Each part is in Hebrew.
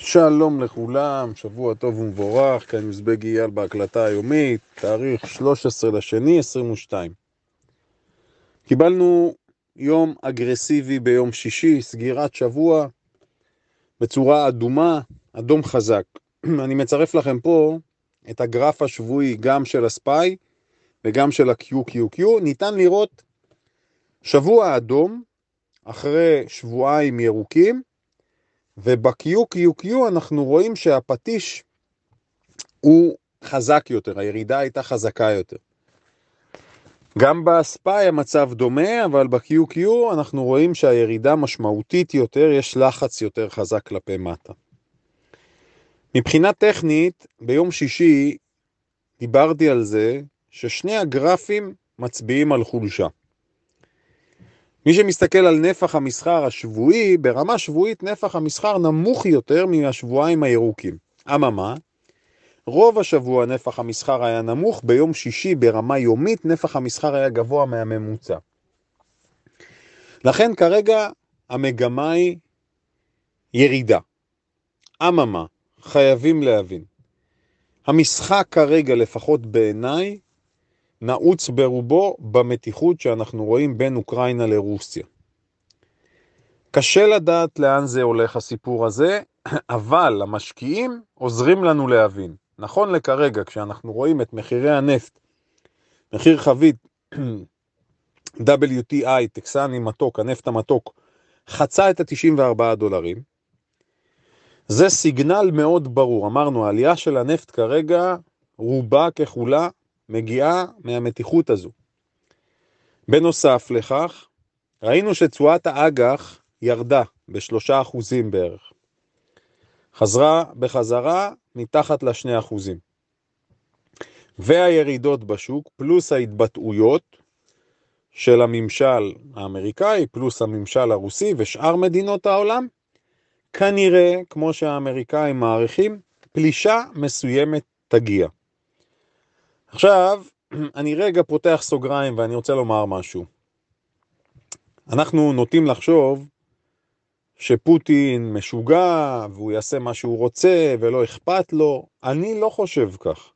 שלום לכולם, שבוע טוב ומבורך, כאן מזבג אייל בהקלטה היומית, תאריך 13 לשני 22. קיבלנו יום אגרסיבי ביום שישי, סגירת שבוע בצורה אדומה, אדום חזק. אני מצרף לכם פה את הגרף השבועי גם של הספאי וגם של ה-QQQ. ניתן לראות שבוע אדום אחרי שבועיים ירוקים, וב-QQQ אנחנו רואים שהפטיש הוא חזק יותר, הירידה הייתה חזקה יותר. גם בספאי המצב דומה, אבל ב-QQ אנחנו רואים שהירידה משמעותית יותר, יש לחץ יותר חזק כלפי מטה. מבחינה טכנית, ביום שישי דיברתי על זה ששני הגרפים מצביעים על חולשה. מי שמסתכל על נפח המסחר השבועי, ברמה שבועית נפח המסחר נמוך יותר מהשבועיים הירוקים. אממה, רוב השבוע נפח המסחר היה נמוך, ביום שישי ברמה יומית נפח המסחר היה גבוה מהממוצע. לכן כרגע המגמה היא ירידה. אממה, חייבים להבין, המשחק כרגע, לפחות בעיניי, נעוץ ברובו במתיחות שאנחנו רואים בין אוקראינה לרוסיה. קשה לדעת לאן זה הולך הסיפור הזה, אבל המשקיעים עוזרים לנו להבין. נכון לכרגע, כשאנחנו רואים את מחירי הנפט, מחיר חבית WTI, טקסני מתוק, הנפט המתוק, חצה את ה-94 דולרים, זה סיגנל מאוד ברור. אמרנו, העלייה של הנפט כרגע, רובה ככולה, מגיעה מהמתיחות הזו. בנוסף לכך, ראינו שתשואת האג"ח ירדה בשלושה אחוזים בערך. חזרה בחזרה מתחת לשני אחוזים. והירידות בשוק, פלוס ההתבטאויות של הממשל האמריקאי, פלוס הממשל הרוסי ושאר מדינות העולם, כנראה, כמו שהאמריקאים מעריכים, פלישה מסוימת תגיע. עכשיו, אני רגע פותח סוגריים ואני רוצה לומר משהו. אנחנו נוטים לחשוב שפוטין משוגע והוא יעשה מה שהוא רוצה ולא אכפת לו. אני לא חושב כך.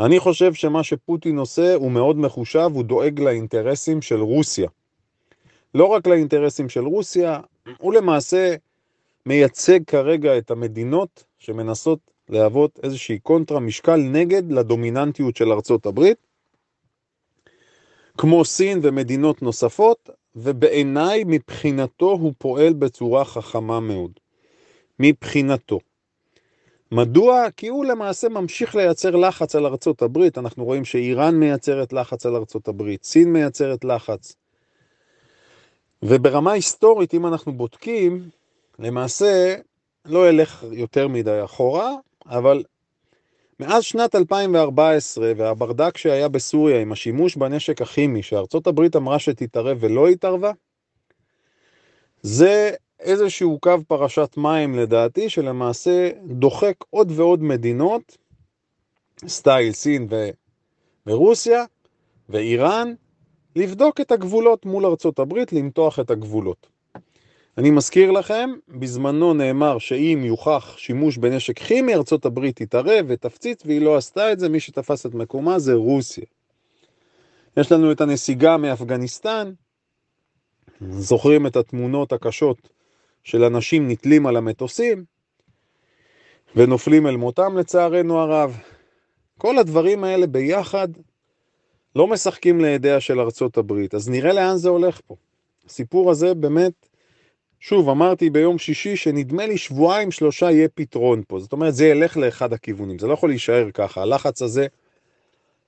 אני חושב שמה שפוטין עושה הוא מאוד מחושב, הוא דואג לאינטרסים של רוסיה. לא רק לאינטרסים של רוסיה, הוא למעשה מייצג כרגע את המדינות שמנסות להוות איזושהי קונטרה משקל נגד לדומיננטיות של ארצות הברית, כמו סין ומדינות נוספות, ובעיניי מבחינתו הוא פועל בצורה חכמה מאוד. מבחינתו. מדוע? כי הוא למעשה ממשיך לייצר לחץ על ארצות הברית. אנחנו רואים שאיראן מייצרת לחץ על ארצות הברית, סין מייצרת לחץ. וברמה היסטורית, אם אנחנו בודקים, למעשה לא אלך יותר מדי אחורה, אבל מאז שנת 2014 והברדק שהיה בסוריה עם השימוש בנשק הכימי שארצות הברית אמרה שתתערב ולא התערבה, זה איזשהו קו פרשת מים לדעתי שלמעשה דוחק עוד ועוד מדינות, סטייל סין ו... ורוסיה ואיראן, לבדוק את הגבולות מול ארצות הברית, למתוח את הגבולות. אני מזכיר לכם, בזמנו נאמר שאם יוכח שימוש בנשק כימי, ארצות הברית תתערב ותפציץ, והיא לא עשתה את זה, מי שתפס את מקומה זה רוסיה. יש לנו את הנסיגה מאפגניסטן, זוכרים את התמונות הקשות של אנשים נתלים על המטוסים ונופלים אל מותם לצערנו הרב. כל הדברים האלה ביחד לא משחקים לידיה של ארצות הברית, אז נראה לאן זה הולך פה. הסיפור הזה באמת שוב, אמרתי ביום שישי שנדמה לי שבועיים שלושה יהיה פתרון פה. זאת אומרת, זה ילך לאחד הכיוונים. זה לא יכול להישאר ככה. הלחץ הזה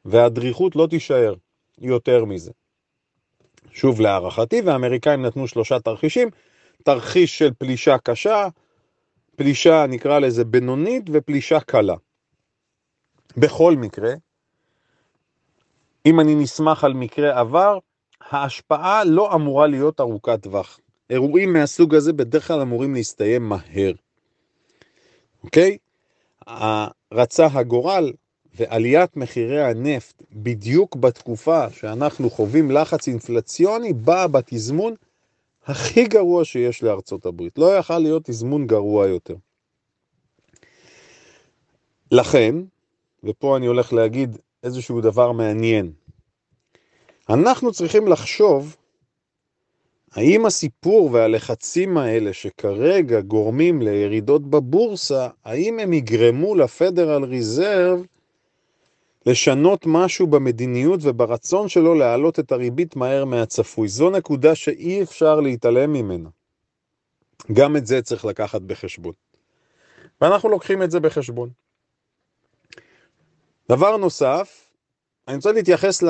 והדריכות לא תישאר יותר מזה. שוב, להערכתי, והאמריקאים נתנו שלושה תרחישים. תרחיש של פלישה קשה, פלישה נקרא לזה בינונית ופלישה קלה. בכל מקרה, אם אני נסמך על מקרה עבר, ההשפעה לא אמורה להיות ארוכת טווח. אירועים מהסוג הזה בדרך כלל אמורים להסתיים מהר. אוקיי? רצה הגורל ועליית מחירי הנפט בדיוק בתקופה שאנחנו חווים לחץ אינפלציוני באה בתזמון הכי גרוע שיש לארצות הברית. לא יכל להיות תזמון גרוע יותר. לכן, ופה אני הולך להגיד איזשהו דבר מעניין, אנחנו צריכים לחשוב האם הסיפור והלחצים האלה שכרגע גורמים לירידות בבורסה, האם הם יגרמו לפדרל ריזרב לשנות משהו במדיניות וברצון שלו להעלות את הריבית מהר מהצפוי? זו נקודה שאי אפשר להתעלם ממנה. גם את זה צריך לקחת בחשבון. ואנחנו לוקחים את זה בחשבון. דבר נוסף, אני רוצה להתייחס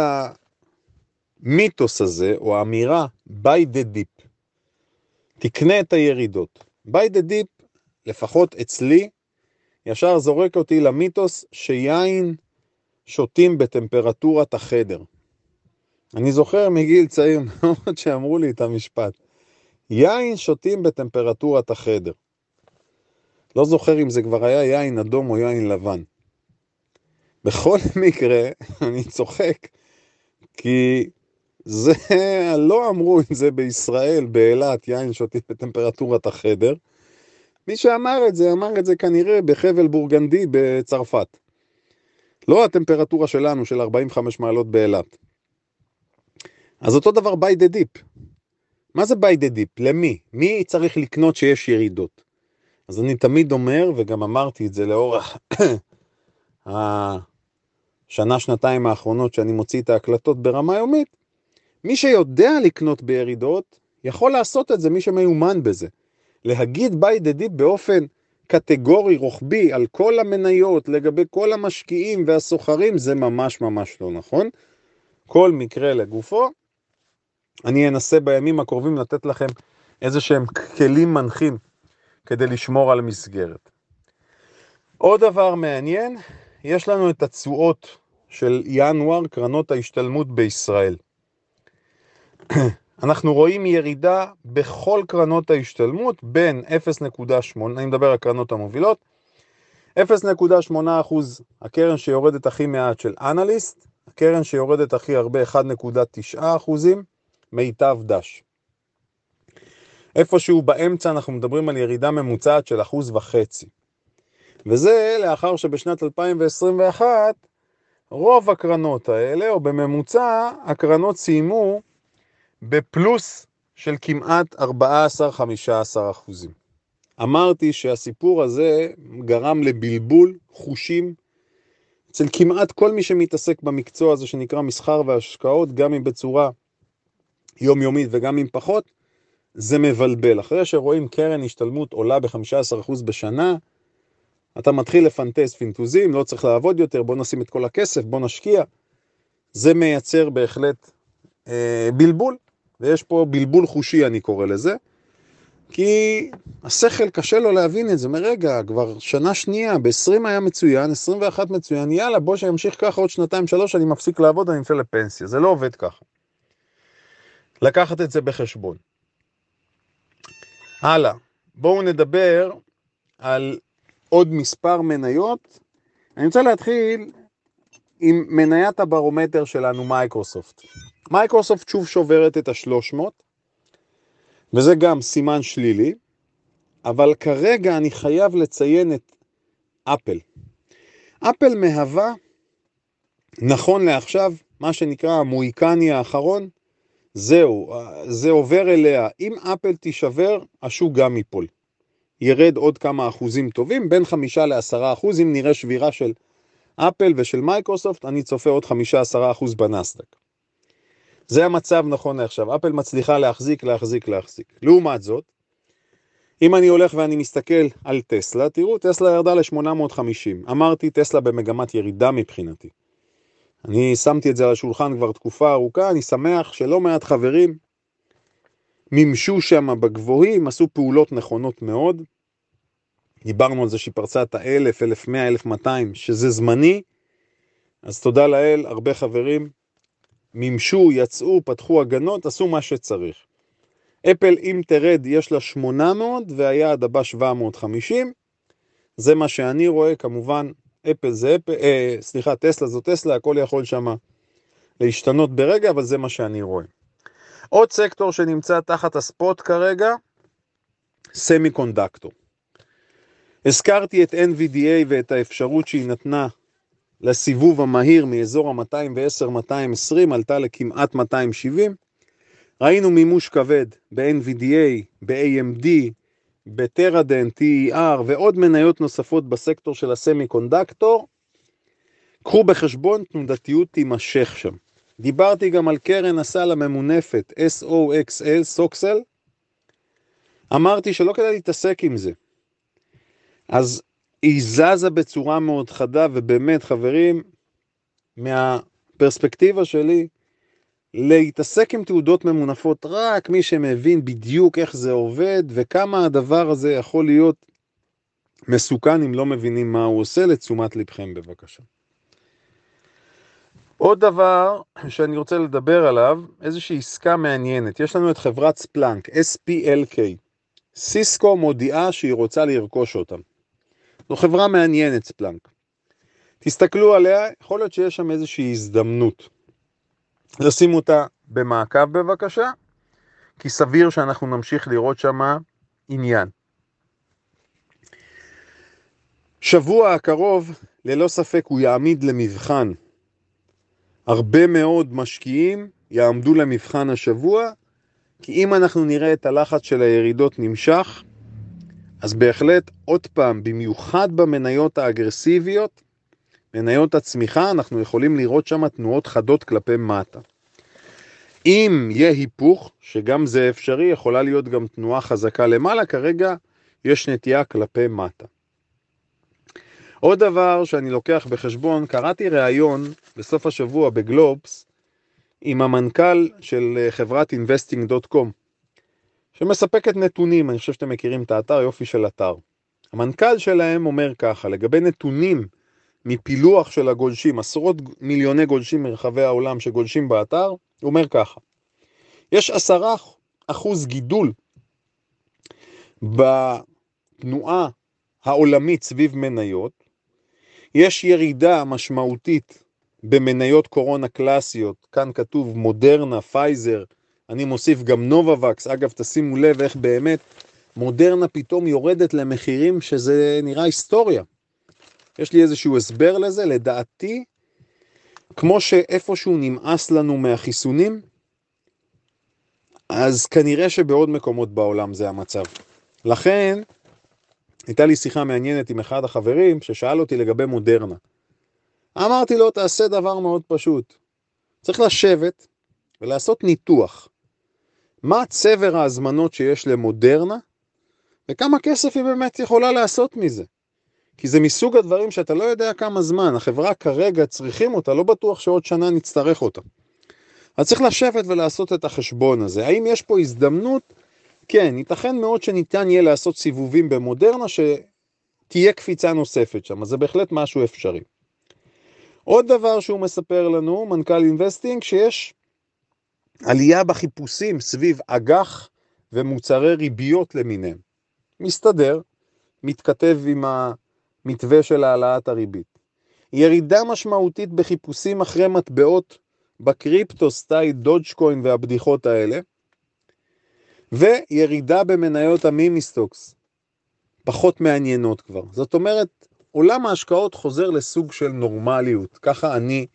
למיתוס הזה, או האמירה by the dip. תקנה את הירידות. by the dip, לפחות אצלי, ישר זורק אותי למיתוס שיין שותים בטמפרטורת החדר. אני זוכר מגיל צעיר מאוד שאמרו לי את המשפט. יין שותים בטמפרטורת החדר. לא זוכר אם זה כבר היה יין אדום או יין לבן. בכל מקרה, אני צוחק, כי זה, לא אמרו את זה בישראל, באילת, יין שותים בטמפרטורת החדר. מי שאמר את זה, אמר את זה כנראה בחבל בורגנדי בצרפת. לא הטמפרטורה שלנו, של 45 מעלות באילת. אז אותו דבר by the dip. מה זה by the dip? למי? מי צריך לקנות שיש ירידות? אז אני תמיד אומר, וגם אמרתי את זה לאורך השנה, שנתיים האחרונות שאני מוציא את ההקלטות ברמה יומית, מי שיודע לקנות בירידות, יכול לעשות את זה, מי שמיומן בזה. להגיד by the dip באופן קטגורי, רוחבי, על כל המניות, לגבי כל המשקיעים והסוחרים, זה ממש ממש לא נכון. כל מקרה לגופו. אני אנסה בימים הקרובים לתת לכם איזה שהם כלים מנחים כדי לשמור על מסגרת. עוד דבר מעניין, יש לנו את התשואות של ינואר, קרנות ההשתלמות בישראל. אנחנו רואים ירידה בכל קרנות ההשתלמות בין 0.8, אני מדבר על הקרנות המובילות, 0.8 אחוז הקרן שיורדת הכי מעט של אנליסט, הקרן שיורדת הכי הרבה 1.9 אחוזים, מיטב דש. איפשהו באמצע אנחנו מדברים על ירידה ממוצעת של אחוז וחצי. וזה לאחר שבשנת 2021 רוב הקרנות האלה, או בממוצע, הקרנות סיימו בפלוס של כמעט 14-15 אחוזים. אמרתי שהסיפור הזה גרם לבלבול חושים אצל כמעט כל מי שמתעסק במקצוע הזה שנקרא מסחר והשקעות, גם אם בצורה יומיומית וגם אם פחות, זה מבלבל. אחרי שרואים קרן השתלמות עולה ב-15% בשנה, אתה מתחיל לפנטז פינטוזים, לא צריך לעבוד יותר, בוא נשים את כל הכסף, בוא נשקיע. זה מייצר בהחלט אה, בלבול. ויש פה בלבול חושי, אני קורא לזה, כי השכל קשה לו להבין את זה. מרגע, כבר שנה שנייה, ב-20 היה מצוין, 21 מצוין, יאללה, בוא שימשיך ככה עוד שנתיים, שלוש, אני מפסיק לעבוד, אני נמצא לפנסיה. זה לא עובד ככה. לקחת את זה בחשבון. הלאה, בואו נדבר על עוד מספר מניות. אני רוצה להתחיל עם מניית הברומטר שלנו, מייקרוסופט. מייקרוסופט שוב שוברת את ה-300, וזה גם סימן שלילי, אבל כרגע אני חייב לציין את אפל. אפל מהווה, נכון לעכשיו, מה שנקרא המוהיקני האחרון, זהו, זה עובר אליה. אם אפל תישבר, השוק גם ייפול. ירד עוד כמה אחוזים טובים, בין חמישה לעשרה אחוז, אם נראה שבירה של אפל ושל מייקרוסופט, אני צופה עוד חמישה עשרה אחוז בנסדק. זה המצב נכון לעכשיו, אפל מצליחה להחזיק, להחזיק, להחזיק. לעומת זאת, אם אני הולך ואני מסתכל על טסלה, תראו, טסלה ירדה ל-850. אמרתי, טסלה במגמת ירידה מבחינתי. אני שמתי את זה על השולחן כבר תקופה ארוכה, אני שמח שלא מעט חברים מימשו שם בגבוהים, עשו פעולות נכונות מאוד. דיברנו על זה שהיא פרצה את ה-1000, 1100, 1200, שזה זמני, אז תודה לאל, הרבה חברים מימשו, יצאו, פתחו הגנות, עשו מה שצריך. אפל, אם תרד, יש לה 800 והיעד הבא 750. זה מה שאני רואה, כמובן, אפל זה אפל, אה, סליחה, טסלה זו טסלה, הכל יכול שם להשתנות ברגע, אבל זה מה שאני רואה. עוד סקטור שנמצא תחת הספוט כרגע, סמי קונדקטור. הזכרתי את NVDA ואת האפשרות שהיא נתנה לסיבוב המהיר מאזור ה-210-220, עלתה לכמעט 270. ראינו מימוש כבד ב-NVDA, ב-AMD, בטרדן, TER ועוד מניות נוספות בסקטור של הסמי קונדקטור. קחו בחשבון, תנודתיות תימשך שם. דיברתי גם על קרן הסל הממונפת, SOXL, סוקסל. אמרתי שלא כדאי להתעסק עם זה. אז היא זזה בצורה מאוד חדה, ובאמת, חברים, מהפרספקטיבה שלי, להתעסק עם תעודות ממונפות, רק מי שמבין בדיוק איך זה עובד, וכמה הדבר הזה יכול להיות מסוכן אם לא מבינים מה הוא עושה, לתשומת לבכם בבקשה. עוד דבר שאני רוצה לדבר עליו, איזושהי עסקה מעניינת. יש לנו את חברת ספלנק, SPLK. סיסקו מודיעה שהיא רוצה לרכוש אותם. זו חברה מעניינת, ספלנק. תסתכלו עליה, יכול להיות שיש שם איזושהי הזדמנות. לשים אותה במעקב בבקשה, כי סביר שאנחנו נמשיך לראות שם עניין. שבוע הקרוב, ללא ספק, הוא יעמיד למבחן. הרבה מאוד משקיעים יעמדו למבחן השבוע, כי אם אנחנו נראה את הלחץ של הירידות נמשך, אז בהחלט, עוד פעם, במיוחד במניות האגרסיביות, מניות הצמיחה, אנחנו יכולים לראות שם תנועות חדות כלפי מטה. אם יהיה היפוך, שגם זה אפשרי, יכולה להיות גם תנועה חזקה למעלה, כרגע יש נטייה כלפי מטה. עוד דבר שאני לוקח בחשבון, קראתי ראיון בסוף השבוע בגלובס עם המנכ"ל של חברת investing.com, שמספקת נתונים, אני חושב שאתם מכירים את האתר, יופי של אתר. המנכ"ל שלהם אומר ככה, לגבי נתונים מפילוח של הגולשים, עשרות מיליוני גולשים מרחבי העולם שגולשים באתר, הוא אומר ככה, יש עשרה אחוז גידול בתנועה העולמית סביב מניות, יש ירידה משמעותית במניות קורונה קלאסיות, כאן כתוב מודרנה, פייזר, אני מוסיף גם נובווקס, אגב תשימו לב איך באמת מודרנה פתאום יורדת למחירים שזה נראה היסטוריה. יש לי איזשהו הסבר לזה, לדעתי, כמו שאיפשהו נמאס לנו מהחיסונים, אז כנראה שבעוד מקומות בעולם זה המצב. לכן, הייתה לי שיחה מעניינת עם אחד החברים ששאל אותי לגבי מודרנה. אמרתי לו, תעשה דבר מאוד פשוט. צריך לשבת ולעשות ניתוח. מה צבר ההזמנות שיש למודרנה, וכמה כסף היא באמת יכולה לעשות מזה. כי זה מסוג הדברים שאתה לא יודע כמה זמן, החברה כרגע צריכים אותה, לא בטוח שעוד שנה נצטרך אותה. אז צריך לשבת ולעשות את החשבון הזה. האם יש פה הזדמנות? כן, ייתכן מאוד שניתן יהיה לעשות סיבובים במודרנה שתהיה קפיצה נוספת שם, אז זה בהחלט משהו אפשרי. עוד דבר שהוא מספר לנו, מנכ"ל אינבסטינג, שיש עלייה בחיפושים סביב אג"ח ומוצרי ריביות למיניהם. מסתדר, מתכתב עם המתווה של העלאת הריבית. ירידה משמעותית בחיפושים אחרי מטבעות בקריפטו סטייל Dogecoin והבדיחות האלה, וירידה במניות המימיסטוקס, פחות מעניינות כבר. זאת אומרת, עולם ההשקעות חוזר לסוג של נורמליות, ככה אני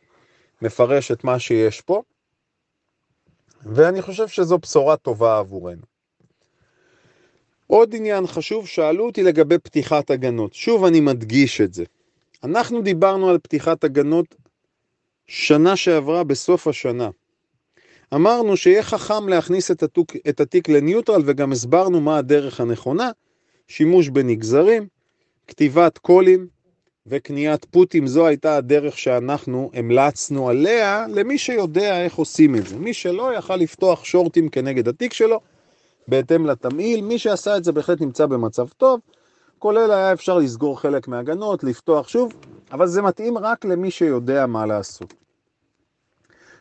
מפרש את מה שיש פה, ואני חושב שזו בשורה טובה עבורנו. עוד עניין חשוב, שאלו אותי לגבי פתיחת הגנות. שוב אני מדגיש את זה. אנחנו דיברנו על פתיחת הגנות שנה שעברה בסוף השנה. אמרנו שיהיה חכם להכניס את, התוק, את התיק לניוטרל וגם הסברנו מה הדרך הנכונה, שימוש בנגזרים, כתיבת קולים וקניית פוטים, זו הייתה הדרך שאנחנו המלצנו עליה למי שיודע איך עושים את זה. מי שלא יכל לפתוח שורטים כנגד התיק שלו, בהתאם לתמהיל, מי שעשה את זה בהחלט נמצא במצב טוב, כולל היה אפשר לסגור חלק מהגנות, לפתוח שוב, אבל זה מתאים רק למי שיודע מה לעשות.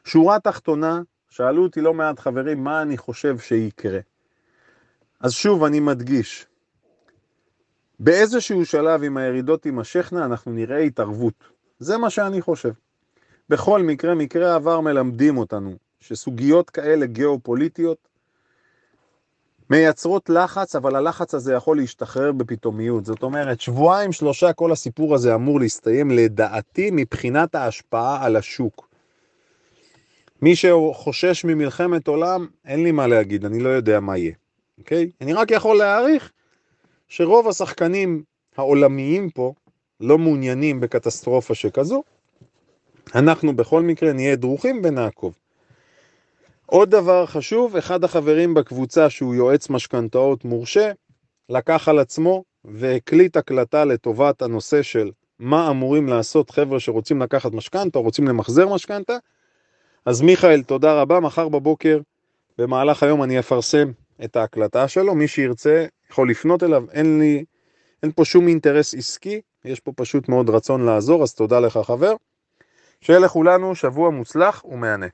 שורה תחתונה, שאלו אותי לא מעט חברים מה אני חושב שיקרה. אז שוב אני מדגיש, באיזשהו שלב אם הירידות תימשכנה אנחנו נראה התערבות. זה מה שאני חושב. בכל מקרה, מקרה עבר מלמדים אותנו שסוגיות כאלה גיאופוליטיות מייצרות לחץ, אבל הלחץ הזה יכול להשתחרר בפתאומיות. זאת אומרת, שבועיים, שלושה, כל הסיפור הזה אמור להסתיים לדעתי מבחינת ההשפעה על השוק. מי שחושש ממלחמת עולם, אין לי מה להגיד, אני לא יודע מה יהיה, אוקיי? אני רק יכול להעריך שרוב השחקנים העולמיים פה לא מעוניינים בקטסטרופה שכזו. אנחנו בכל מקרה נהיה דרוכים ונעקוב. עוד דבר חשוב, אחד החברים בקבוצה שהוא יועץ משכנתאות מורשה, לקח על עצמו והקליט הקלטה לטובת הנושא של מה אמורים לעשות חבר'ה שרוצים לקחת משכנתה רוצים למחזר משכנתה. אז מיכאל, תודה רבה, מחר בבוקר במהלך היום אני אפרסם את ההקלטה שלו, מי שירצה יכול לפנות אליו, אין לי, אין פה שום אינטרס עסקי, יש פה פשוט מאוד רצון לעזור, אז תודה לך חבר. שיהיה לכולנו שבוע מוצלח ומהנה.